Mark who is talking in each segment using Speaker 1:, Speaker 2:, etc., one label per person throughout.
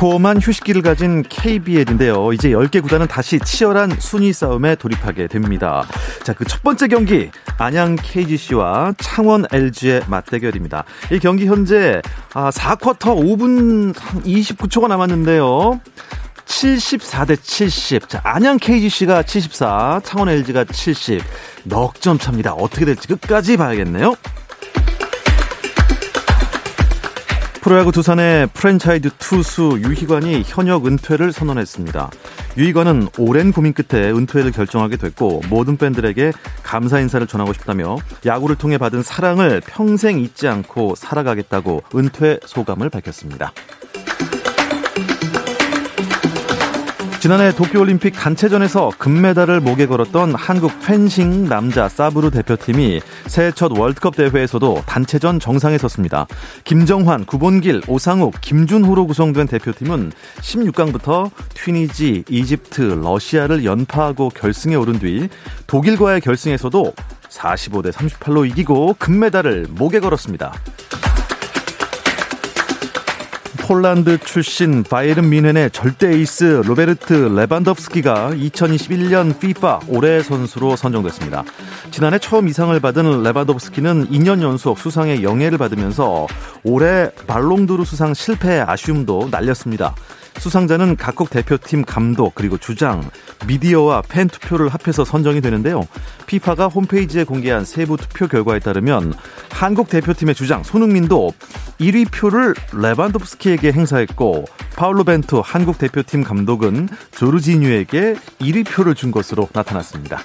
Speaker 1: 달콤한 휴식기를 가진 KBL인데요. 이제 10개 구단은 다시 치열한 순위 싸움에 돌입하게 됩니다. 자, 그 첫 번째 경기 안양 KGC와 창원 LG의 맞대결입니다. 이 경기 현재 4쿼터 아, 5분 29초가 남았는데요. 74대 70. 자, 안양 KGC가 74, 창원 LG가 70. 넉점 차입니다. 어떻게 될지 끝까지 봐야겠네요. 프로야구 두산의 프랜차이즈 투수 유희관이 현역 은퇴를 선언했습니다. 유희관은 오랜 고민 끝에 은퇴를 결정하게 됐고 모든 팬들에게 감사 인사를 전하고 싶다며 야구를 통해 받은 사랑을 평생 잊지 않고 살아가겠다고 은퇴 소감을 밝혔습니다. 지난해 도쿄올림픽 단체전에서 금메달을 목에 걸었던 한국 펜싱 남자 사브르 대표팀이 새해 첫 월드컵 대회에서도 단체전 정상에 섰습니다. 김정환, 구본길, 오상욱, 김준호로 구성된 대표팀은 16강부터 튀니지, 이집트, 러시아를 연파하고 결승에 오른 뒤 독일과의 결승에서도 45대 38로 이기고 금메달을 목에 걸었습니다. 폴란드 출신 바이에른 뮌헨의 절대 에이스 로베르트 레반덥스키가 2021년 FIFA 올해 선수로 선정됐습니다. 지난해 처음 이상을 받은 레반덥스키는 2년 연속 수상의 영예를 받으면서 올해 발롱드루 수상 실패의 아쉬움도 날렸습니다. 수상자는 각국 대표팀 감독 그리고 주장, 미디어와 팬 투표를 합해서 선정이 되는데요. 피파가 홈페이지에 공개한 세부 투표 결과에 따르면 한국 대표팀의 주장 손흥민도 1위 표를 레반도프스키에게 행사했고 파울로 벤투 한국 대표팀 감독은 조르지뉴에게 1위 표를 준 것으로 나타났습니다.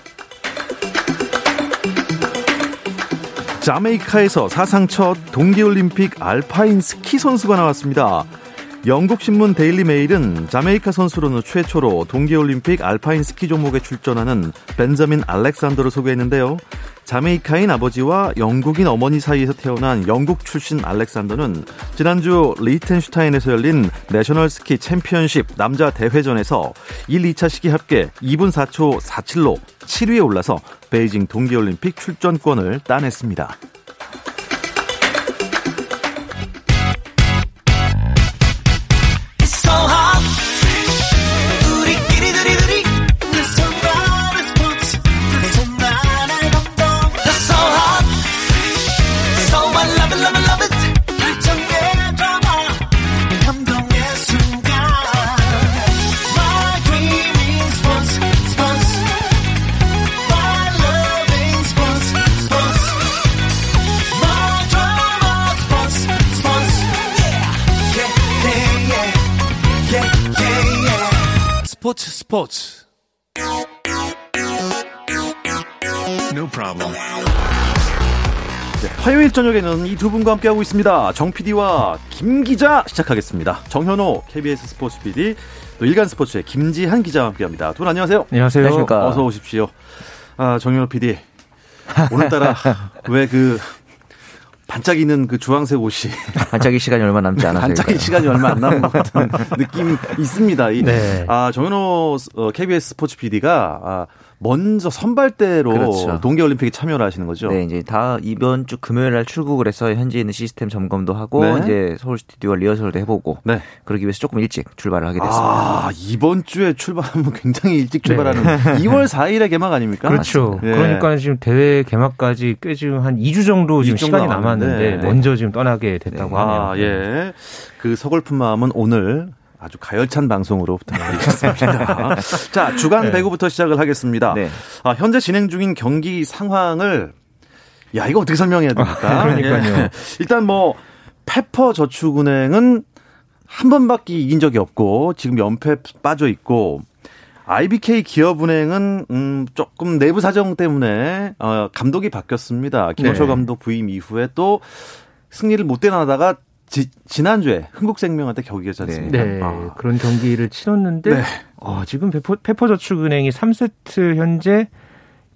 Speaker 1: 자메이카에서 사상 첫 동계올림픽 알파인 스키 선수가 나왔습니다. 영국 신문 데일리 메일은 자메이카 선수로는 최초로 동계올림픽 알파인 스키 종목에 출전하는 벤자민 알렉산더를 소개했는데요. 자메이카인 아버지와 영국인 어머니 사이에서 태어난 영국 출신 알렉산더는 지난주 리히텐슈타인에서 열린 내셔널 스키 챔피언십 남자 대회전에서 1, 2차 시기 합계 2분 4초 47로 7위에 올라서 베이징 동계올림픽 출전권을 따냈습니다. 스포츠 No problem. 네, 화요일 저녁에는 이 두 분과 함께하고 있습니다. 정 PD와 김 기자 시작하겠습니다. 정현호 KBS 스포츠 PD 또 일간 스포츠의 김지한 기자와 함께합니다. 두 분 안녕하세요.
Speaker 2: 안녕하세요. 안녕하십니까.
Speaker 1: 어서 오십시오. 아, 정현호 PD 오늘따라 왜 그 반짝이는 그 주황색 옷이
Speaker 2: 반짝이 시간이 얼마 남지 않아서
Speaker 1: 반짝이 시간이 얼마 안 남은 것 같은 느낌이 있습니다. 이, 네. 아 정현호 KBS 어, 스포츠 PD가 아, 먼저 선발대로 그렇죠. 동계올림픽에 참여를 하시는 거죠.
Speaker 2: 네, 이제 다 이번 주 금요일 날 출국을 해서 현재 있는 시스템 점검도 하고 네. 이제 서울 스튜디오와 리허설도 해보고 네. 그러기 위해서 조금 일찍 출발을 하게 됐습니다.
Speaker 1: 아, 이번 주에 출발하면 굉장히 일찍 출발하는 네. 2월 4일에 개막 아닙니까?
Speaker 3: 그렇죠. 네. 그러니까 지금 대회 개막까지 꽤 지금 한 2주 정도 지금 시간이 남았는데 먼저 지금 떠나게 됐다고 네. 하네요.
Speaker 1: 아, 예. 그 서글픈 마음은 오늘 아주 가열찬 방송으로 부탁드리겠습니다. 자, 주간 네. 배구부터 시작을 하겠습니다. 네. 아, 현재 진행 중인 경기 상황을 야, 이거 어떻게 설명해야 됩니까?
Speaker 3: 아, 그러니까요. 예.
Speaker 1: 일단 뭐 페퍼 저축은행은 한 번밖에 이긴 적이 없고 지금 연패 빠져 있고 IBK 기업은행은 음 조금 내부 사정 때문에 어 감독이 바뀌었습니다. 김호철 네. 감독 부임 이후에 또 승리를 못 대나다가 지, 지난주에 흥국생명한테 경기했지 않습니까?
Speaker 3: 네, 아. 그런 경기를 치렀는데 네. 어, 지금 페퍼, 페퍼저축은행이 3세트 현재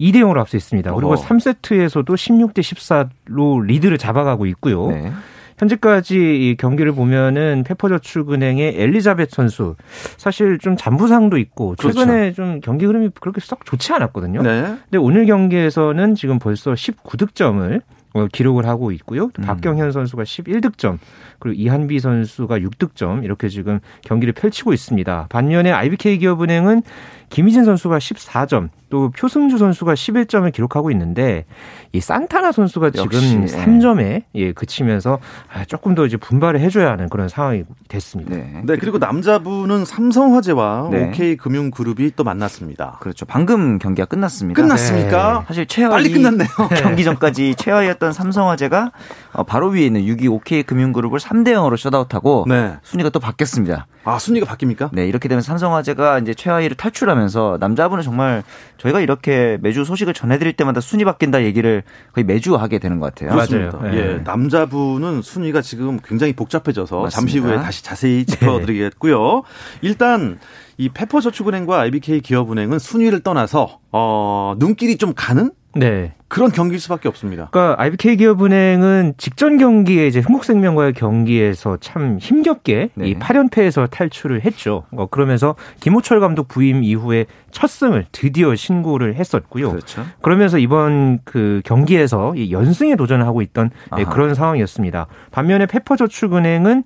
Speaker 3: 2대 0으로 앞서 있습니다. 그리고 어. 3세트에서도 16대 14로 리드를 잡아가고 있고요. 네. 현재까지 이 경기를 보면은 페퍼저축은행의 엘리자벳 선수 사실 좀 잔부상도 있고 그렇죠. 최근에 그렇죠. 좀 경기 흐름이 그렇게 썩 좋지 않았거든요. 네. 근데 오늘 경기에서는 지금 벌써 19득점을 어, 기록을 하고 있고요. 음. 박경현 선수가 11득점, 그리고 이한비 선수가 6득점 이렇게 지금 경기를 펼치고 있습니다. 반면에 IBK 기업은행은 김희진 선수가 14점, 또 표승주 선수가 11점을 기록하고 있는데 이 산타나 선수가 지금 역시, 3점에 예, 그치면서 아, 조금 더 이제 분발을 해줘야 하는 그런 상황이 됐습니다.
Speaker 1: 네, 네 그리고 남자분은 삼성화재와 네. OK금융그룹이 또 만났습니다.
Speaker 2: 그렇죠. 방금 경기가 끝났습니다.
Speaker 1: 끝났습니까?
Speaker 2: 네. 사실 최하위
Speaker 1: 빨리 끝났네요.
Speaker 2: 경기 전까지 최하위였던 삼성화재가 어, 바로 위에 있는 6위 OK금융그룹을 3대 0으로 셧아웃하고 네. 순위가 또 바뀌었습니다.
Speaker 1: 아 순위가 바뀝니까?
Speaker 2: 네 이렇게 되면 삼성화재가 이제 최하위를 탈출하면서 남자분은 정말 저희가 이렇게 매주 소식을 전해드릴 때마다 순위 바뀐다 얘기를 거의 매주 하게 되는 것 같아요.
Speaker 1: 맞아요. 네. 예, 남자분은 순위가 지금 굉장히 복잡해져서 맞습니다. 잠시 후에 다시 자세히 짚어드리겠고요. 일단 이 페퍼저축은행과 IBK 기업은행은 순위를 떠나서 어, 눈길이 좀 가는 네. 그런 경기일 수밖에 없습니다.
Speaker 3: 그러니까 IBK 기업은행은 직전 경기에 이제 흥국생명과의 경기에서 참 힘겹게 네. 이 8연패에서 탈출을 했죠. 어, 그러면서 김호철 감독 부임 이후에 첫 승을 드디어 신고를 했었고요. 그렇죠. 그러면서 이번 그 경기에서 이 연승에 도전을 하고 있던 네, 그런 상황이었습니다. 반면에 페퍼저축은행은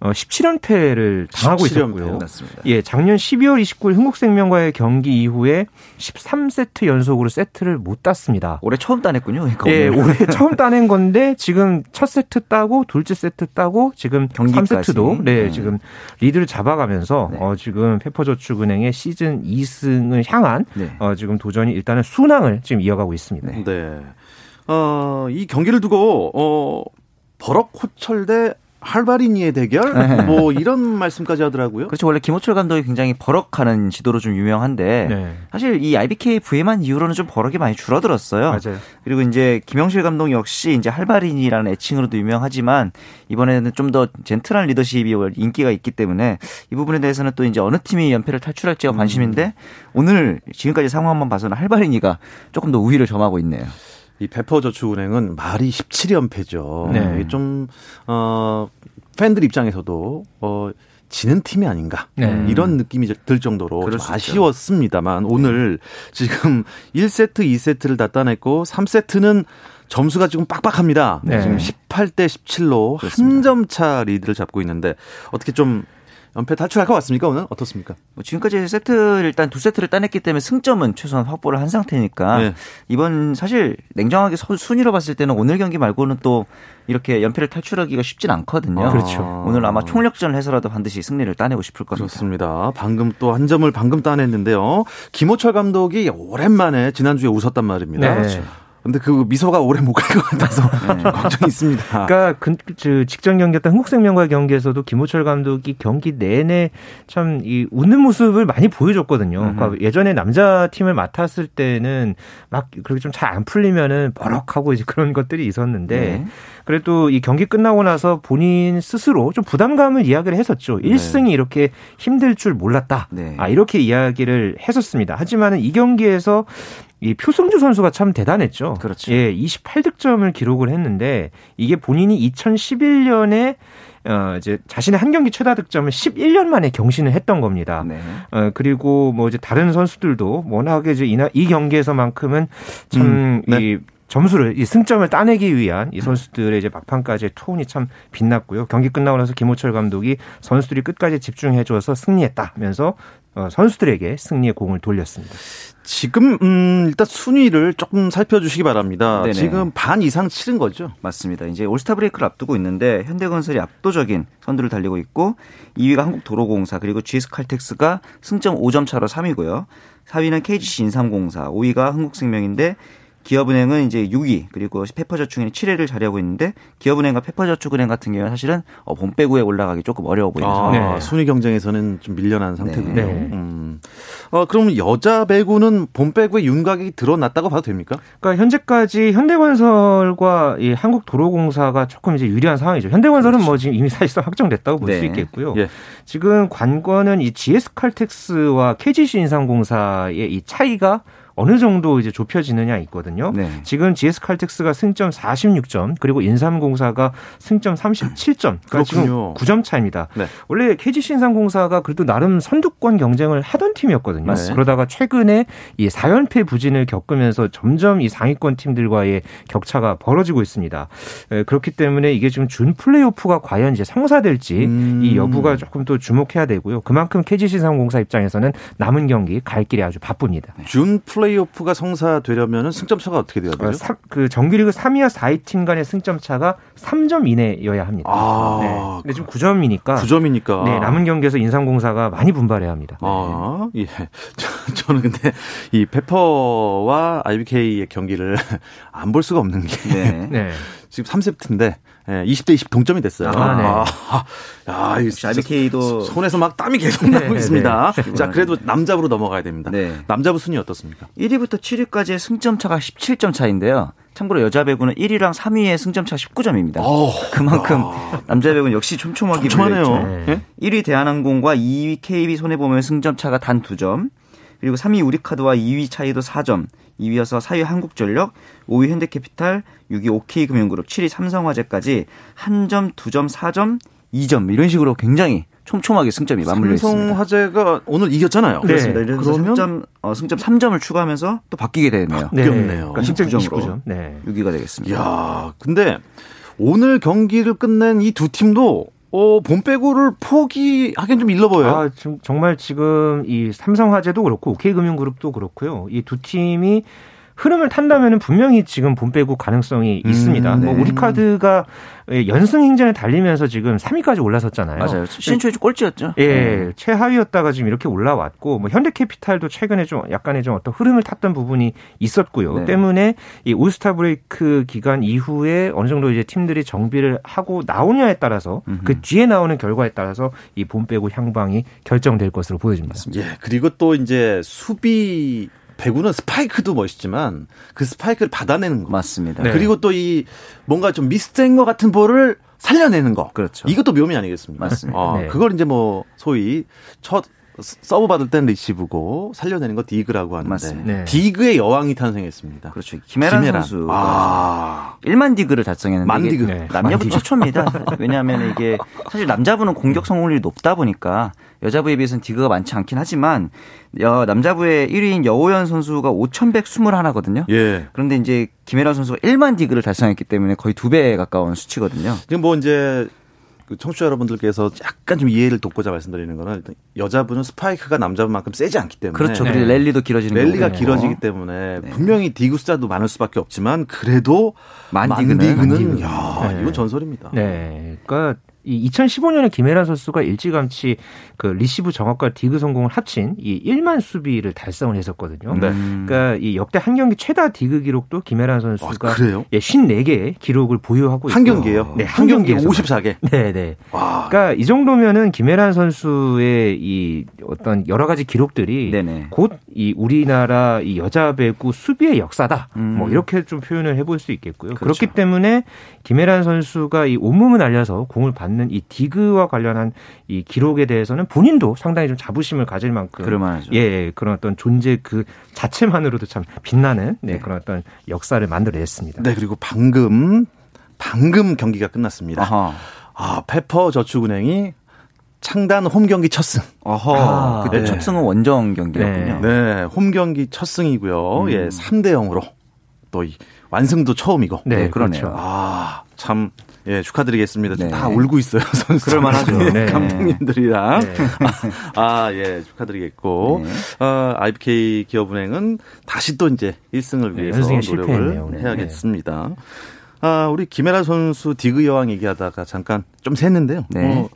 Speaker 3: 어, 17연패를 당하고 17연패. 있었고요. 맞습니다. 예, 작년 12월 29일 흥국생명과의 경기 이후에 13세트 연속으로 세트를 못 땄습니다.
Speaker 2: 올해 처음 따냈군요.
Speaker 3: 예, 올해 처음 따낸 건데 지금 첫 세트 따고 둘째 세트 따고 지금 경기까지. 3세트도 네, 네, 지금 리드를 잡아가면서 네. 어, 지금 페퍼저축은행의 시즌 2승을 향한 네. 어, 지금 도전이 일단은 순항을 지금 이어가고 있습니다.
Speaker 1: 네. 어, 이 경기를 두고 어, 버럭 호철 대 할바리니의 대결 네. 뭐 이런 말씀까지 하더라고요.
Speaker 2: 그렇죠. 원래 김호철 감독이 굉장히 버럭하는 지도로 좀 유명한데 네. 사실 이 IBK 부임한 이후로는 좀 버럭이 많이 줄어들었어요. 맞아요. 그리고 이제 김영실 감독 역시 이제 할바리니라는 애칭으로도 유명하지만 이번에는 좀 더 젠틀한 리더십이 인기가 있기 때문에 이 부분에 대해서는 또 이제 어느 팀이 연패를 탈출할지가 관심인데 음. 오늘 지금까지 상황만 봐서는 할바리니가 조금 더 우위를 점하고 있네요.
Speaker 1: 이 페퍼저축은행은 말이 17연패죠. 네. 좀, 어, 팬들 입장에서도, 어, 지는 팀이 아닌가. 네. 이런 느낌이 들 정도로 좀 아쉬웠습니다만 오늘 네. 지금 1세트, 2세트를 다 따냈고 3세트는 점수가 지금 빡빡합니다. 네. 지금 18대 17로 한 점 차 리드를 잡고 있는데 어떻게 좀 연패 탈출할 것 같습니까 오늘 어떻습니까?
Speaker 2: 뭐 지금까지 세트 일단 두 세트를 따냈기 때문에 승점은 최소한 확보를 한 상태니까 네. 이번 사실 냉정하게 순위로 봤을 때는 오늘 경기 말고는 또 이렇게 연패를 탈출하기가 쉽진 않거든요. 아, 그렇죠. 오늘 아마 총력전을 해서라도 반드시 승리를 따내고 싶을 겁니다.
Speaker 1: 그렇습니다. 방금 또 한 점을 방금 따냈는데요. 김호철 감독이 오랜만에 지난주에 웃었단 말입니다. 네. 그렇죠. 근데 그 미소가 오래 못 갈 것 같아서 네. 걱정이 있습니다.
Speaker 3: 그러니까 그, 그 직전 경기였던 흥국생명과의 경기에서도 김호철 감독이 경기 내내 참 이 웃는 모습을 많이 보여줬거든요. 그러니까 예전에 남자 팀을 맡았을 때는 막 그렇게 좀 잘 안 풀리면은 버럭하고 이제 그런 것들이 있었는데 네. 그래도 이 경기 끝나고 나서 본인 스스로 좀 부담감을 이야기를 했었죠. 1승이 이렇게 힘들 줄 몰랐다. 네. 아 이렇게 이야기를 했었습니다. 하지만은 이 경기에서 이 표승주 선수가 참 대단했죠. 그렇죠. 예, 28득점을 기록을 했는데 이게 본인이 2011년에 어, 이제 자신의 한 경기 최다 득점을 11년 만에 경신을 했던 겁니다. 네. 어, 그리고 뭐 이제 다른 선수들도 워낙에 이제 이, 이 경기에서만큼은 참이 음, 네. 점수를 이 승점을 따내기 위한 이 선수들의 이제 막판까지의 톤이 참 빛났고요. 경기 끝나고 나서 김호철 감독이 선수들이 끝까지 집중해줘서 승리했다면서 어, 선수들에게 승리의 공을 돌렸습니다.
Speaker 1: 지금 음 일단 순위를 조금 살펴주시기 바랍니다. 네네. 지금 반 이상 치른 거죠?
Speaker 2: 맞습니다. 이제 올스타 브레이크를 앞두고 있는데 현대건설이 압도적인 선두를 달리고 있고 2위가 한국도로공사 그리고 GS칼텍스가 승점 5점 차로 3위고요. 4위는 KGC 인삼공사, 5위가 한국생명인데 기업은행은 이제 6위 그리고 페퍼저축은행 7위를 자리하고 있는데 기업은행과 페퍼저축은행 같은 경우는 사실은 어, 본 빼고에 올라가기 조금 어려워 보이는 아.
Speaker 1: 네. 순위 경쟁에서는 좀 밀려난 상태군요. 네. 음. 어, 그럼 여자 배구는 본 빼고에 윤곽이 드러났다고 봐도 됩니까?
Speaker 3: 그러니까 현재까지 현대건설과 이 한국도로공사가 조금 이제 유리한 상황이죠. 현대건설은 뭐 그렇죠. 뭐 지금 이미 사실상 확정됐다고 볼수 네. 있겠고요. 예. 지금 관건은 이 GS칼텍스와 KGC 인상공사의 이 차이가 어느 정도 이제 좁혀지느냐 있거든요. 네. 지금 GS 칼텍스가 승점 46점 그리고 인삼공사가 승점 37점. 그러니까 지금 9점 차입니다. 네. 원래 KGC 인삼공사가 그래도 나름 선두권 경쟁을 하던 팀이었거든요. 네. 그러다가 최근에 이 4연패 부진을 겪으면서 점점 이 상위권 팀들과의 격차가 벌어지고 있습니다. 그렇기 때문에 이게 지금 준 플레이오프가 과연 이제 성사될지 음. 이 여부가 조금 또 주목해야 되고요. 그만큼 KGC 인삼공사 입장에서는 남은 경기 갈 길이 아주 바쁩니다.
Speaker 1: 준 플레이 플레이오프가 성사되려면 승점 차가 어떻게 돼야 되죠?
Speaker 3: 어, 그 정규리그 3위와 4위 팀 간의 승점 차가 3점 이내여야 합니다. 아, 네. 근데 지금 9점이니까
Speaker 1: 9점이니까
Speaker 3: 네, 남은 경기에서 인삼공사가 많이 분발해야 합니다.
Speaker 1: 아, 네. 예. 저, 는 근데 이 페퍼와 IBK의 경기를 안 볼 수가 없는 게 네. 네. 지금 3세트인데 예, 20대 20 동점이 됐어요. 아, 네. 아,
Speaker 2: 야, 이 RBK도
Speaker 1: 손에서 막 땀이 계속 나고 네, 네. 있습니다. 네. 자, 그래도 남자부로 넘어가야 됩니다. 네. 남자부 순위 어떻습니까?
Speaker 2: 1위부터 7위까지의 승점 차가 17점 차인데요. 참고로 여자 배구는 1위랑 3위의 승점 차 19점입니다. 오, 그만큼 아. 남자 배구는 역시 촘촘하게
Speaker 1: 촘촘하네요.
Speaker 2: 네. 1위 대한항공과 2위 KB 손해보면 승점 차가 단 2점. 그리고 3위 우리카드와 2위 차이도 4점. 2위여서 4위 한국전력, 5위 현대캐피탈, 6위 OK금융그룹, 7위 삼성화재까지 한 점, 두 점, 4점, 2점 이런 식으로 굉장히 촘촘하게 승점이 맞물려 있습니다.
Speaker 1: 삼성화재가 오늘 이겼잖아요.
Speaker 2: 네. 그렇습니다. 네. 그러면 승점, 어, 승점 3점을 추가하면서 또 바뀌게 되네요.
Speaker 1: 바뀌었네요. 네.
Speaker 2: 그러니까 19점으로 네. 6위가 되겠습니다.
Speaker 1: 야, 근데 오늘 경기를 끝낸 이 두 팀도 어, 본 빼고를 포기하기엔 좀 일러 보여요. 아,
Speaker 3: 지금 정말 지금 이 삼성화재도 그렇고 OK금융그룹도 그렇고요. 이 두 팀이 흐름을 탄다면 분명히 지금 본 빼고 가능성이 있습니다. 음, 뭐 네. 뭐 우리 카드가 예, 연승 행진을 달리면서 지금 3위까지 올라섰잖아요.
Speaker 2: 맞아요. 시즌 초에 꼴찌였죠.
Speaker 3: 예, 네. 최하위였다가 지금 이렇게 올라왔고 뭐 현대캐피탈도 최근에 좀 약간의 좀 어떤 흐름을 탔던 부분이 있었고요. 네. 때문에 이 올스타 브레이크 기간 이후에 어느 정도 이제 팀들이 정비를 하고 나오냐에 따라서 음흠. 그 뒤에 나오는 결과에 따라서 이본 빼고 향방이 결정될 것으로 보여집니다.
Speaker 1: 예, 그리고 또 이제 수비 배구는 스파이크도 멋있지만 그 스파이크를 받아내는 거.
Speaker 2: 맞습니다.
Speaker 1: 네. 그리고 또 이 뭔가 좀 미스된 것 같은 볼을 살려내는 거.
Speaker 2: 그렇죠.
Speaker 1: 이것도 묘미 아니겠습니까?
Speaker 2: 맞습니다.
Speaker 1: 아, 네. 그걸 이제 뭐 소위 첫 서브 받을 땐 리시브고 살려내는 거 디그라고 하는데 네. 디그의 여왕이 탄생했습니다.
Speaker 2: 그렇죠. 김해란, 김해란. 선수 아. 1만 디그를 달성했는데 만 디그. 네. 남녀부 최초입니다. 왜냐하면 이게 사실 남자부는 공격 성공률이 높다 보니까 여자부에 비해서는 디그가 많지 않긴 하지만 여, 남자부의 1위인 여오현 선수가 5,121거든요. 예. 그런데 이제 김해란 선수가 1만 디그를 달성했기 때문에 거의 두 배 가까운 수치거든요.
Speaker 1: 지금 뭐 이제 그 청취자 여러분들께서 약간 좀 이해를 돕고자 말씀드리는 거는 일단 여자부는 스파이크가 남자부만큼 세지 않기 때문에
Speaker 2: 그렇죠. 그리고 네. 랠리도 길어지는
Speaker 1: 랠리가 거군요. 길어지기 때문에 네. 분명히 디그 숫자도 많을 수밖에 없지만 그래도 만디그는, 만디그는 야, 네. 이건 전설입니다.
Speaker 3: 네. 그러니까 이 2015년에 김해란 선수가 일찌감치 그 리시브 정확과 디그 성공을 합친 이 1만 수비를 달성을 했었거든요. 네. 그러니까 이 역대 한 경기 최다 디그 기록도 김해란 선수가 아, 예, 54개의 기록을 보유하고
Speaker 1: 한 경기예요?
Speaker 3: 네, 한, 한 경기에
Speaker 1: 54개.
Speaker 3: 네, 네. 그러니까 이 정도면은 김해란 선수의 이 어떤 여러 가지 기록들이 곧 이 우리나라 이 여자 배구 수비의 역사다. 음. 뭐 이렇게 좀 표현을 해볼 수 있겠고요. 그렇죠. 그렇기 때문에 김혜란 선수가 이 온몸을 알려서 공을 받는 이 디그와 관련한 이 기록에 대해서는 본인도 상당히 좀 자부심을 가질 만큼
Speaker 2: 그럴만하죠.
Speaker 3: 예, 그런 어떤 존재 그 자체만으로도 참 빛나는 네, 네. 그런 어떤 역사를 만들어냈습니다.
Speaker 1: 네, 그리고 방금 방금 경기가 끝났습니다. 아하. 아, 페퍼 저축은행이 창단 홈 경기 첫 승.
Speaker 2: 어허. 아, 그때 네. 첫 승은 원정 경기였군요.
Speaker 1: 네, 네 홈 경기 첫 승이고요. 음. 예, 3대 0으로 또 이 완승도 처음이고.
Speaker 2: 네, 네 그러네요.
Speaker 1: 그렇죠. 아, 참 예, 축하드리겠습니다. 네. 다 울고 있어요, 선수.
Speaker 2: 그럴만하죠.
Speaker 1: 네. 감독님들이랑. 네. 아, 예, 축하드리겠고. 네. 어, IBK 기업은행은 다시 또 이제 1승을 위해서 노력을 실패했네요, 해야겠습니다. 아, 우리 김해란 선수 디그 여왕 얘기하다가 잠깐 좀 샜는데요. 네. 어,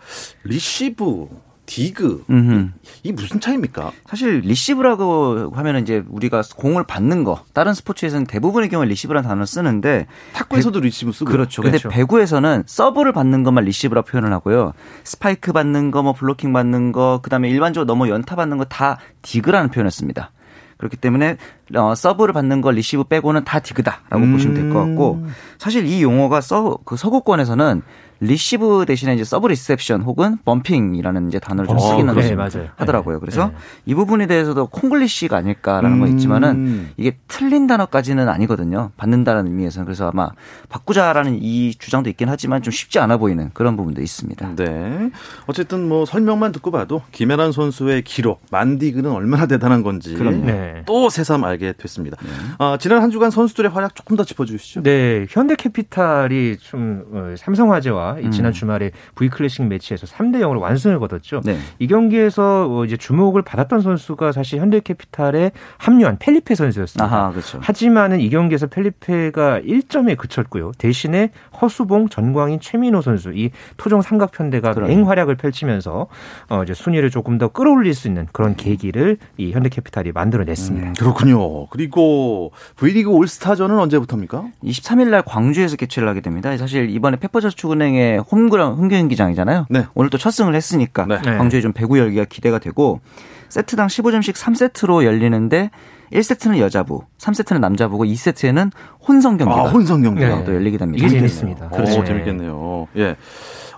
Speaker 1: 리시브 디그 음흠. 이 무슨 차이입니까?
Speaker 2: 사실 리시브라고 하면은 이제 우리가 공을 받는 거 다른 스포츠에서는 대부분의 경우에 리시브라는 단어 를 쓰는데
Speaker 1: 탁구에서도 배, 리시브 쓰고
Speaker 2: 그렇죠. 그렇죠. 근데 배구에서는 서브를 받는 것만 리시브라 표현을 하고요. 스파이크 받는 거, 뭐 블로킹 받는 거, 그다음에 일반적으로 넘어 연타 받는 거 다 디그라는 표현을 씁니다. 그렇기 때문에 어, 서브를 받는 걸 리시브 빼고는 다 디그다라고 음. 보시면 될 것 같고 사실 이 용어가 서, 그 서구권에서는 리시브 대신에 이제 serve reception 혹은 bumping이라는 이제 단어를 좀 어, 쓰기는 네, 하더라고요. 그래서 네. 이 부분에 대해서도 콩글리시가 아닐까라는 음. 건 있지만은 이게 틀린 단어까지는 아니거든요. 받는다는 의미에서는 그래서 아마 바꾸자라는 이 주장도 있긴 하지만 좀 쉽지 않아 보이는 그런 부분도 있습니다.
Speaker 1: 네. 어쨌든 뭐 설명만 듣고 봐도 김혜란 선수의 기록 만디그는 얼마나 대단한 건지 네. 또 새삼 알게 됐습니다. 네. 아, 지난 한 주간 선수들의 활약 조금 더 짚어주시죠.
Speaker 3: 네, 현대캐피탈이 좀 어, 삼성화재와 이 지난 음. 주말에 V 클래식 매치에서 3대 0으로 완승을 거뒀죠. 네. 이 경기에서 어, 이제 주목을 받았던 선수가 사실 현대캐피탈에 합류한 펠리페 선수였습니다. 아하, 그렇죠. 하지만은 이 경기에서 펠리페가 1점에 그쳤고요. 대신에 허수봉, 전광인, 최민호 선수 이 토종 삼각편대가 맹활약을 펼치면서 어 이제 순위를 조금 더 끌어올릴 수 있는 그런 계기를 이 현대캐피탈이 만들어냈습니다. 음,
Speaker 1: 그렇군요. 그리고 V리그 올스타전은 언제부터입니까?
Speaker 2: 23일 날 광주에서 개최를 하게 됩니다. 사실 이번에 페퍼저축은행의 광주의 홈그라 홈경기장이잖아요. 네. 오늘 또 첫 승을 했으니까 네. 광주에 좀 배구 열기가 기대가 되고 세트당 15점씩 3세트로 열리는데 1세트는 여자부, 3세트는 남자부고 2세트에는 혼성 경기가
Speaker 1: 아, 혼성 경기가
Speaker 2: 네. 또 열리게 됩니다.
Speaker 3: 이게 재밌습니다.
Speaker 1: 그렇죠. 오, 재밌겠네요. 예.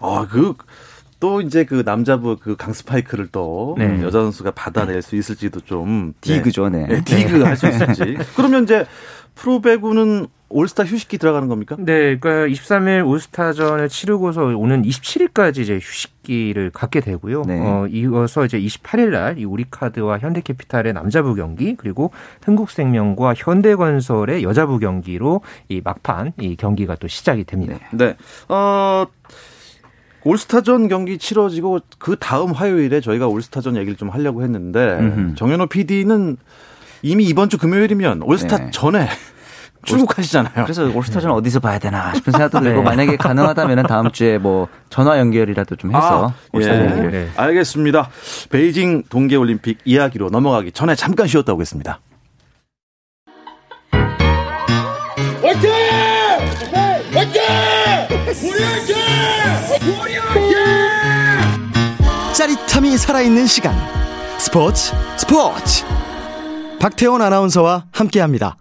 Speaker 1: 아, 그, 또 이제 그 남자부 그 강스파이크를 또 네. 여자 선수가 받아낼 수 있을지도 좀
Speaker 2: 디그죠, 네.
Speaker 1: 네. 디그 할 수 있을지. 그러면 이제 프로배구는 올스타 휴식기 들어가는 겁니까?
Speaker 3: 네, 그러니까 23일 올스타전을 치르고서 오는 27일까지 이제 휴식기를 갖게 되고요. 네. 어, 이어서 이제 28일 날 이 우리카드와 현대캐피탈의 남자부 경기 그리고 흥국생명과 현대건설의 여자부 경기로 이 막판 이 경기가 또 시작이 됩니다.
Speaker 1: 네. 네. 어 올스타전 경기 치러지고 그 다음 화요일에 저희가 올스타전 얘기를 좀 하려고 했는데 음흠. 정현호 PD는 이미 이번 주 금요일이면 올스타 네. 전에 출국하시잖아요.
Speaker 2: 그래서 올스타전 네. 어디서 봐야 되나 싶은 생각도 들고 네. 만약에 가능하다면 다음 주에 뭐 전화 연결이라도 좀 해서 아, 올스타 예. 네.
Speaker 1: 알겠습니다. 베이징 동계올림픽 이야기로 넘어가기 전에 잠깐 쉬었다 오겠습니다. 화이팅! 화이팅! 우리 화이팅! 우리 화이팅! 짜릿함이 살아있는 시간. 스포츠 스포츠. 박태원 아나운서와 함께합니다.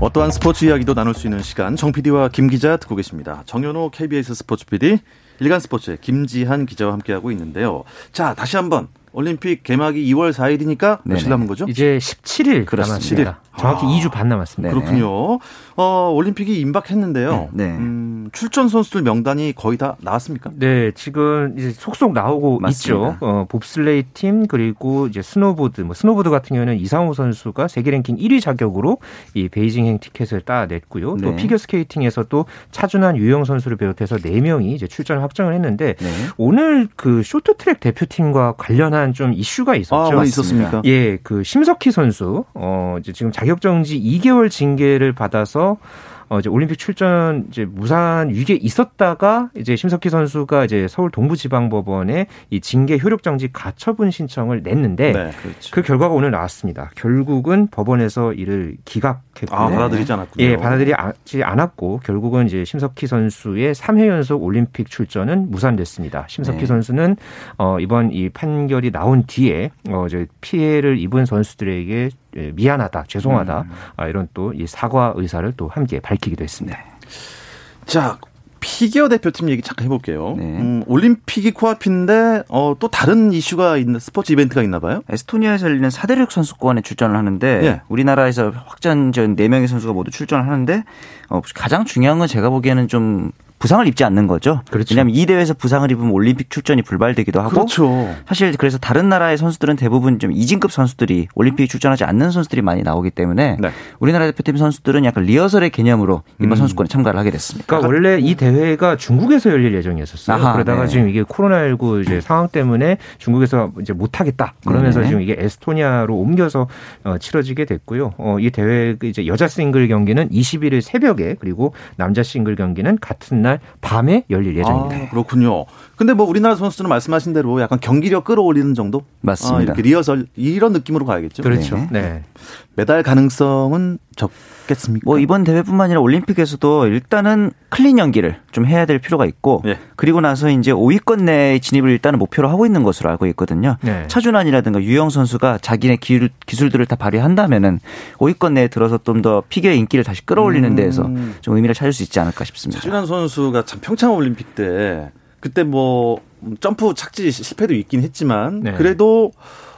Speaker 1: 어떠한 스포츠 이야기도 나눌 수 있는 시간 정 PD와 김 기자 듣고 계십니다. 정현호 KBS 스포츠 PD, 일간 스포츠의 김지한 기자와 함께하고 있는데요. 자, 다시 한번 올림픽 개막이 2월 4일이니까 며칠 남은 거죠?
Speaker 3: 이제 17일 남았습니다. 17일. 정확히 아, 2주 반 남았습니다.
Speaker 1: 그렇군요. 어, 올림픽이 임박했는데요. 네. 음, 출전 선수들 명단이 거의 다 나왔습니까?
Speaker 3: 네, 지금 이제 속속 나오고 맞습니다. 있죠. 어, 봅슬레이 팀 그리고 이제 스노보드, 뭐 스노보드 같은 경우는 이상호 선수가 세계 랭킹 1위 자격으로 이 베이징행 티켓을 따냈고요. 네. 또 피겨 스케이팅에서도 차준환, 유영 선수를 비롯해서 4 명이 이제 출전을 확정을 했는데 네. 오늘 그 쇼트트랙 대표팀과 관련한 좀 이슈가 있었죠.
Speaker 1: 아, 있었습니까?
Speaker 3: 예, 그 심석희 선수 어, 이제 지금 자격 정지 2개월 징계를 받아서 어 이제 올림픽 출전 이제 무산 위기에 있었다가 이제 심석희 선수가 이제 서울 동부지방법원에 이 징계 효력 정지 가처분 신청을 냈는데 네, 그렇죠. 그 결과가 오늘 나왔습니다. 결국은 법원에서 이를 기각했고
Speaker 1: 아, 받아들이지 않았군요.
Speaker 3: 예, 받아들이지 않았고 결국은 이제 심석희 선수의 3회 연속 올림픽 출전은 무산됐습니다. 심석희 네. 선수는 어 이번 이 판결이 나온 뒤에 어 이제 피해를 입은 선수들에게 예, 미안하다, 죄송하다 음. 아, 이런 또 이 사과 의사를 또 함께 밝히기도 했습니다. 네.
Speaker 1: 자. 피겨 대표팀 얘기 잠깐 해볼게요. 네. 음, 올림픽이 코앞인데 어, 또 다른 이슈가 있는 스포츠 이벤트가 있나 봐요?
Speaker 2: 에스토니아에서 열리는 사대륙 선수권에 출전을 하는데 네. 우리나라에서 확전전 4명의 선수가 모두 출전을 하는데 어, 가장 중요한 건 제가 보기에는 좀 부상을 입지 않는 거죠. 그렇죠. 왜냐하면 이 대회에서 부상을 입으면 올림픽 출전이 불발되기도 하고 그렇죠. 사실 그래서 다른 나라의 선수들은 대부분 좀 이진급 선수들이 올림픽 출전하지 않는 선수들이 많이 나오기 때문에 네. 우리나라 대표팀 선수들은 약간 리허설의 개념으로 이번 음. 선수권에 참가를 하게 됐습니다.
Speaker 3: 그러니까 원래 이 대회가 중국에서 열릴 예정이었었어요. 아하, 그러다가 네. 지금 이게 코로나19 이제 상황 때문에 중국에서 이제 못 하겠다. 그러면서 네. 지금 이게 에스토니아로 옮겨서 어, 치러지게 됐고요. 어, 이 대회 이제 여자 싱글 경기는 21일 새벽에 그리고 남자 싱글 경기는 같은 날날 밤에 열릴 예정입니다.
Speaker 1: 아, 그렇군요. 근데 뭐 우리나라 선수들은 말씀하신 대로 약간 경기력 끌어올리는 정도?
Speaker 2: 맞습니다. 아,
Speaker 1: 이렇게 리허설 이런 느낌으로 가야겠죠.
Speaker 3: 그렇죠. 네. 네.
Speaker 1: 메달 가능성은 적겠습니까?
Speaker 2: 뭐 이번 대회뿐만 아니라 올림픽에서도 일단은 클린 연기를 좀 해야 될 필요가 있고 네. 그리고 나서 이제 5위권 내에 진입을 일단은 목표로 하고 있는 것으로 알고 있거든요. 네. 차준환이라든가 유영 선수가 자기네 기술, 기술들을 다 발휘한다면은 5위권 내에 들어서 좀 더 피겨 인기를 다시 끌어올리는 데에서 음. 좀 의미를 찾을 수 있지 않을까 싶습니다.
Speaker 1: 차준환 선수가 참 평창 올림픽 때 그때 뭐 점프 착지 실패도 있긴 했지만 네. 그래도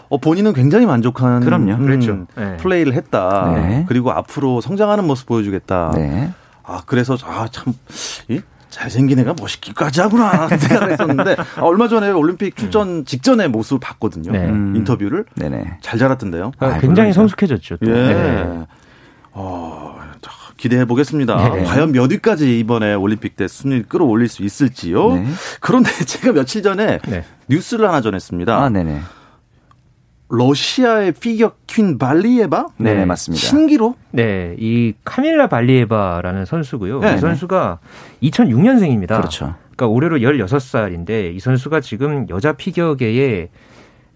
Speaker 1: 어, 본인은 굉장히 만족한
Speaker 2: 그럼요.
Speaker 1: 음, 그렇죠. 네. 플레이를 했다. 네. 그리고 앞으로 성장하는 모습 보여주겠다. 네. 아 그래서 아참 잘생긴 애가 멋있기까지 하구나 생각을 했었는데 아, 얼마 전에 올림픽 출전 직전에 모습을 봤거든요. 네. 인터뷰를 네네. 잘 자랐던데요.
Speaker 3: 아, 굉장히 성숙해졌죠. 또. 예.
Speaker 1: 네. 어, 기대해 보겠습니다. 네. 과연 몇 위까지 이번에 올림픽 때 순위를 끌어올릴 수 있을지요. 네. 그런데 제가 며칠 전에 네. 뉴스를 하나 전했습니다. 아, 네네. 러시아의 피겨 퀸 발리에바?
Speaker 2: 네, 네, 맞습니다.
Speaker 1: 신기록?
Speaker 3: 네, 이 카밀라 발리에바라는 선수고요. 네. 이 선수가 2006년생입니다. 그렇죠. 그러니까 올해로 16살인데 이 선수가 지금 여자 피겨계의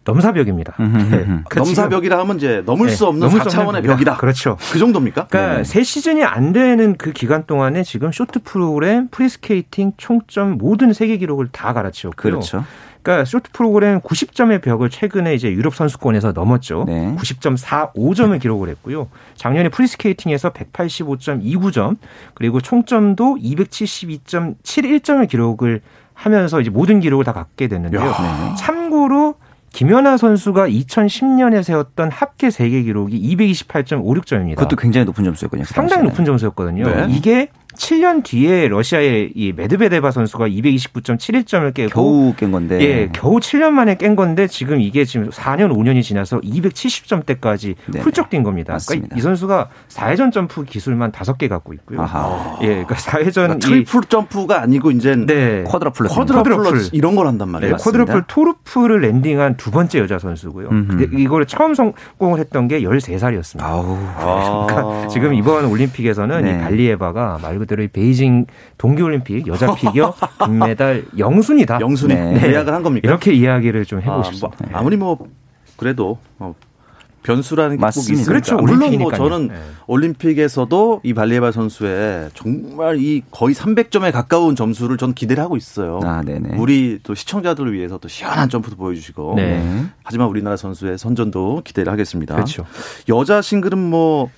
Speaker 3: 넘사벽입니다. 네.
Speaker 1: 그러니까 넘사벽이라 하면 이제 넘을 네, 수 없는 4차원의 벽이다.
Speaker 3: 그렇죠.
Speaker 1: 그 정도입니까?
Speaker 3: 그러니까 네. 세 시즌이 안 되는 그 기간 동안에 지금 쇼트 프로그램, 프리스케이팅, 총점 모든 세계 기록을 다 갈아치웠고요.
Speaker 2: 그렇죠.
Speaker 3: 그러니까 쇼트 프로그램 90점의 벽을 최근에 이제 유럽 선수권에서 넘었죠. 네. 90.45점을 기록을 했고요. 작년에 프리스케이팅에서 185.29점 그리고 총점도 272.71점을 기록을 하면서 이제 모든 기록을 다 갖게 됐는데요. 야. 참고로 김연아 선수가 2010년에 세웠던 합계 세계 기록이 228.56점입니다.
Speaker 2: 그것도 굉장히 높은 점수였거든요. 그
Speaker 3: 상당히 높은 점수였거든요. 네. 이게 7년 뒤에 러시아의 이 메드베데바 선수가 229.71점을 깨고
Speaker 2: 겨우 깬 건데
Speaker 3: 예, 겨우 7년 만에 깬 건데 지금 이게 지금 4년 5년이 지나서 270점대까지 네네. 훌쩍 뛴 겁니다. 그러니까 이 선수가 4회전 점프 기술만 5개 갖고 있고요. 아하. 예, 그러니까 4회전 그러니까
Speaker 1: 트리플 점프가 아니고 이제
Speaker 2: 네. 쿼드러플
Speaker 1: 쿼드러플 이런 걸 한단 말이에요.
Speaker 3: 네, 쿼드러플 토루프를 랜딩한 두 번째 여자 선수고요. 이거를 처음 성공을 했던 게 13살이었습니다. 아우. 그러니까 지금 이번 올림픽에서는 네. 이 발리에바가 말 그대로 베이징 동계올림픽 여자 피겨 금메달 영순위다.
Speaker 1: 영순위 네. 예약을 한 겁니까?
Speaker 3: 이렇게 이야기를 좀 해보고 아,
Speaker 1: 싶습니다. 뭐, 아무리 뭐 그래도 어, 변수라는 게 꼭 있습니다.
Speaker 3: 그렇죠.
Speaker 1: 물론 뭐 저는 네. 올림픽에서도 이 발리에바 선수의 정말 이 거의 300점에 가까운 점수를 전 기대를 하고 있어요. 아, 우리 또 시청자들을 위해서 또 시원한 점프도 보여주시고. 네. 하지만 우리나라 선수의 선전도 기대를 하겠습니다.
Speaker 3: 그렇죠.
Speaker 1: 여자 싱글은 뭐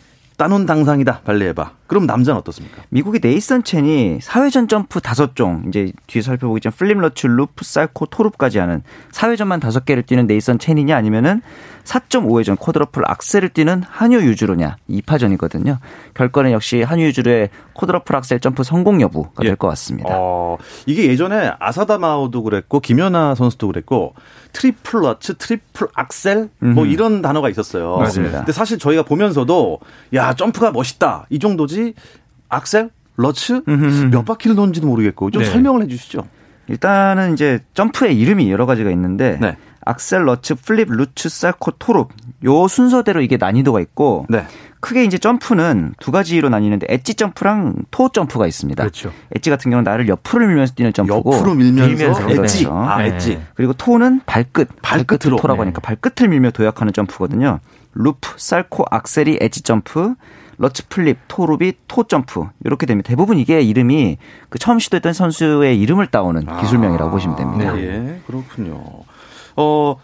Speaker 1: 따놓은 당상이다 발리에바. 그럼 남자는 어떻습니까?
Speaker 2: 미국의 네이선 첸이 4회전 점프 다섯 종 이제 뒤에 살펴보겠지만 flip Lutz loop Salchow toe loop까지 하는 4회전만 다섯 개를 뛰는 네이선 첸이냐 아니면은 4.5회전 quadruple Axel을 뛰는 하뉴 유즈루냐 2파전이거든요. 결과는 역시 하뉴 유즈루의 quadruple Axel 점프 성공 여부가 될것 예. 같습니다. 어,
Speaker 1: 이게 예전에 아사다 마오도 그랬고 김연아 선수도 그랬고 triple Lutz, triple Axel 뭐 이런 단어가 있었어요.
Speaker 2: 맞습니다.
Speaker 1: 근데 사실 저희가 보면서도 야 점프가 멋있다 이 정도지 Axel, Lutz 몇 바퀴를 도는지도 모르겠고 좀 네. 설명을 해주시죠.
Speaker 2: 일단은 이제 점프의 이름이 여러 가지가 있는데 네. Axel, Lutz, flip, loop, Salchow, toe loop 요 순서대로 이게 난이도가 있고 네. 크게 이제 점프는 두 가지로 나뉘는데 엣지 점프랑 토 점프가 있습니다.
Speaker 3: 그렇죠.
Speaker 2: edge 같은 경우는 날을 옆으로 밀면서 뛰는 점프고
Speaker 1: 옆으로 밀면서, 밀면서 엣지. 그렇죠. 아, 엣지.
Speaker 2: 네. 그리고 toe는 발끝, 발끝으로 toe라고 하니까 발끝을 밀며 도약하는 점프거든요. loop, Salchow, Axel이 edge 점프, Lutz flip, toe loop이, toe 점프 이렇게 되면 대부분 이게 이름이 그 처음 시도했던 선수의 이름을 따오는 아, 기술명이라고 보시면 됩니다.
Speaker 1: 네, 그렇군요. 어,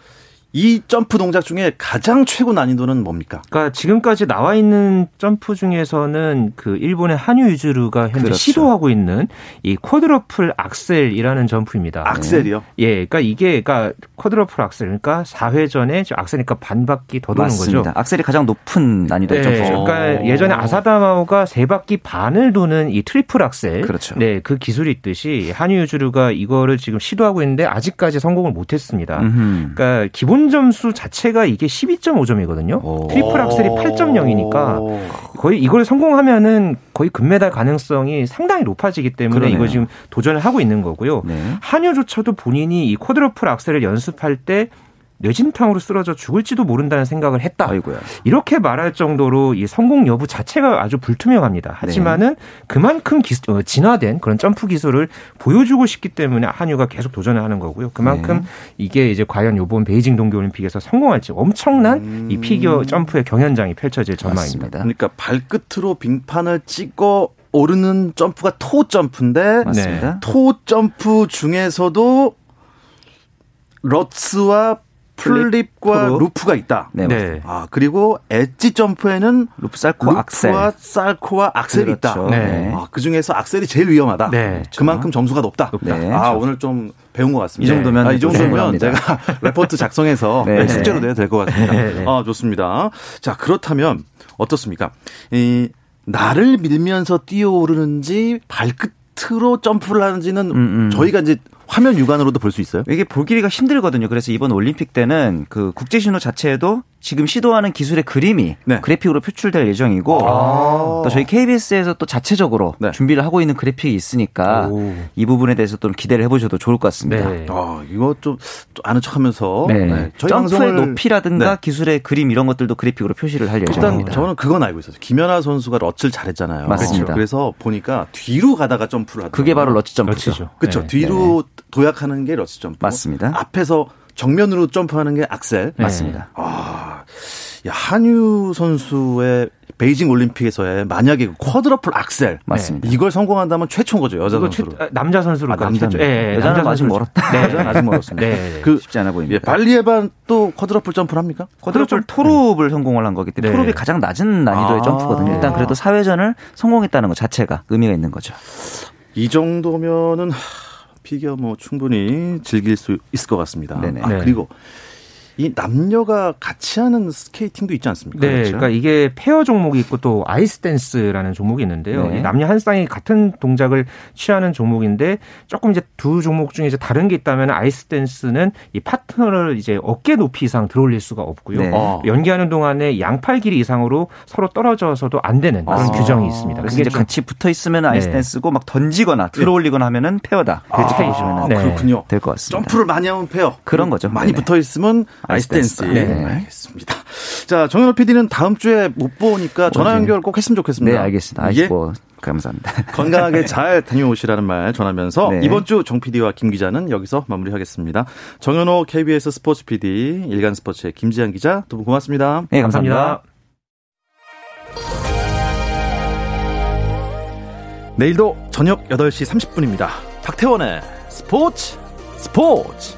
Speaker 1: 이 점프 동작 중에 가장 최고 난이도는 뭡니까?
Speaker 3: 그러니까 지금까지 나와 있는 점프 중에서는 그 일본의 하뉴 유즈루가 현재 그렇죠. 시도하고 있는 이 quadruple Axel이라는 점프입니다.
Speaker 1: Axel이요?
Speaker 3: 예, 그러니까 이게 그러니까 quadruple Axel 그러니까 4회전에 Axel이니까 반 바퀴 더 도는 맞습니다.
Speaker 2: 거죠. Axel이 가장 높은 난이도 네, 점프죠.
Speaker 3: 그러니까 예전에 아사다마오가 세 바퀴 반을 도는 이 triple Axel,
Speaker 2: 그렇죠.
Speaker 3: 네, 그 기술이 있듯이 하뉴 유즈루가 이거를 지금 시도하고 있는데 아직까지 성공을 못했습니다. 그러니까 기본 기본 점수 자체가 이게 12.5점이거든요. triple Axel이 8.0이니까 거의 이걸 성공하면은 거의 금메달 가능성이 상당히 높아지기 때문에 그러네요. 이거 지금 도전을 하고 있는 거고요. 네. 한유조차도 본인이 이 쿼드러플 악셀을 연습할 때 뇌진탕으로 쓰러져 죽을지도 모른다는 생각을 했다.
Speaker 2: 아이고야.
Speaker 3: 이렇게 말할 정도로 이 성공 여부 자체가 아주 불투명합니다. 하지만은 네. 그만큼 기, 어, 진화된 그런 점프 기술을 보여주고 싶기 때문에 한유가 계속 도전을 하는 거고요. 그만큼 네. 이게 이제 과연 요번 베이징 동계올림픽에서 성공할지 엄청난 음... 이 피겨 점프의 경연장이 펼쳐질 전망입니다. 맞습니다.
Speaker 1: 그러니까 발끝으로 빙판을 찍어 오르는 점프가 toe 점프인데 맞습니다. toe 점프 중에서도 Lutz와 flip과 flip, loop가 있다. 네. 네. 아 그리고 edge 점프에는
Speaker 2: loop Salchow
Speaker 1: Axel. Salchow와 Axel이 그렇죠. 있다. 네. 아, 그 중에서 Axel이 제일 위험하다. 네. 그렇죠. 그만큼 점수가 높다. 높다. 네. 아 오늘 좀 배운 것 같습니다.
Speaker 2: 이 정도면
Speaker 1: 아, 이 정도면 제가 레포트 작성해서 네. 숙제로 내도 될것 같습니다. 네. 아 좋습니다. 자 그렇다면 어떻습니까? 이 나를 밀면서 뛰어오르는지 발끝으로 점프를 하는지는 음, 음. 저희가 이제 화면 육안으로도 볼 수 있어요?
Speaker 2: 이게 보기가 힘들거든요. 그래서 이번 올림픽 때는 그 국제 신호 자체에도 지금 시도하는 기술의 그림이 네. 그래픽으로 표출될 예정이고 아~ 또 저희 KBS에서 또 자체적으로 네. 준비를 하고 있는 그래픽이 있으니까 오. 이 부분에 대해서 좀 기대를 해보셔도 좋을 것 같습니다. 네.
Speaker 1: 아, 이거 좀, 아는 척하면서
Speaker 2: 네. 네. 저희 점프의 높이라든가 네. 기술의 그림 이런 것들도 그래픽으로 표시를 할 예정입니다.
Speaker 1: 저는 그건 알고 있었어요. 김연아 선수가 Lutz를 잘했잖아요.
Speaker 2: 맞습니다.
Speaker 1: 그래서 보니까 뒤로 가다가 점프를 하더라고요.
Speaker 2: 그게 바로 Lutz 점프죠.
Speaker 1: 그렇죠. 뒤로 도약하는 게 Lutz 점프.
Speaker 2: 맞습니다.
Speaker 1: 앞에서 정면으로 점프하는 게 Axel.
Speaker 2: 네. 맞습니다.
Speaker 1: 아, 하뉴 선수의 베이징 올림픽에서의 만약에 quadruple Axel
Speaker 2: 맞습니다.
Speaker 1: 이걸 성공한다면 최초인 거죠 여자 선수로. 최,
Speaker 3: 남자 선수로
Speaker 2: 아, 남자 예, 예, 여자는 아직 멀었다.
Speaker 1: 네, 여자는 아직 멀었습니다. 네,
Speaker 2: 그 쉽지 않아 보입니다.
Speaker 1: 예, 발리에바는 또 quadruple 점프를 합니까?
Speaker 2: quadruple toe loop을 네. 성공을 한 거기 때문에 네. toe loop이 가장 낮은 난이도의 아~ 점프거든요. 일단 그래도 4회전을 성공했다는 것 자체가 의미가 있는 거죠.
Speaker 1: 이 정도면은 피겨 뭐 충분히 즐길 수 있을 것 같습니다. 네네. 아, 네. 그리고 이 남녀가 같이 하는 스케이팅도 있지 않습니까?
Speaker 3: 네, 그렇죠? 그러니까 이게 페어 종목이 있고 또 아이스 댄스라는 종목이 있는데요. 네. 남녀 한 쌍이 같은 동작을 취하는 종목인데 조금 이제 두 종목 중에 이제 다른 게 있다면 아이스 댄스는 이 파트너를 이제 어깨 높이 이상 들어올릴 수가 없고요. 네. 어. 연기하는 동안에 양팔 길이 이상으로 서로 떨어져서도 안 되는 그런 아. 규정이 있습니다.
Speaker 2: 그래서 이제 같이 붙어 있으면 아이스 네. 댄스고 막 던지거나 들어올리거나 하면은 페어다.
Speaker 1: 그 차이 아, 네. 그렇군요.
Speaker 2: 될 것 같습니다.
Speaker 1: 점프를 많이 하면 페어.
Speaker 2: 그런 거죠.
Speaker 1: 많이 붙어 있으면 아이스댄스. 네. 네. 알겠습니다. 자, 정현호 PD는 다음 주에 못 보니까 전화 연결 꼭 했으면 좋겠습니다.
Speaker 2: 네, 알겠습니다. 아이고, 감사합니다.
Speaker 1: 건강하게 잘 다녀오시라는 말 전하면서 네. 이번 주 정 PD와 김 기자는 여기서 마무리하겠습니다. 정현호 KBS 스포츠 PD, 일간 스포츠의 김지한 기자 두 분 고맙습니다.
Speaker 2: 네, 감사합니다. 감사합니다.
Speaker 1: 내일도 저녁 8시 30분입니다. 박태원의 스포츠 스포츠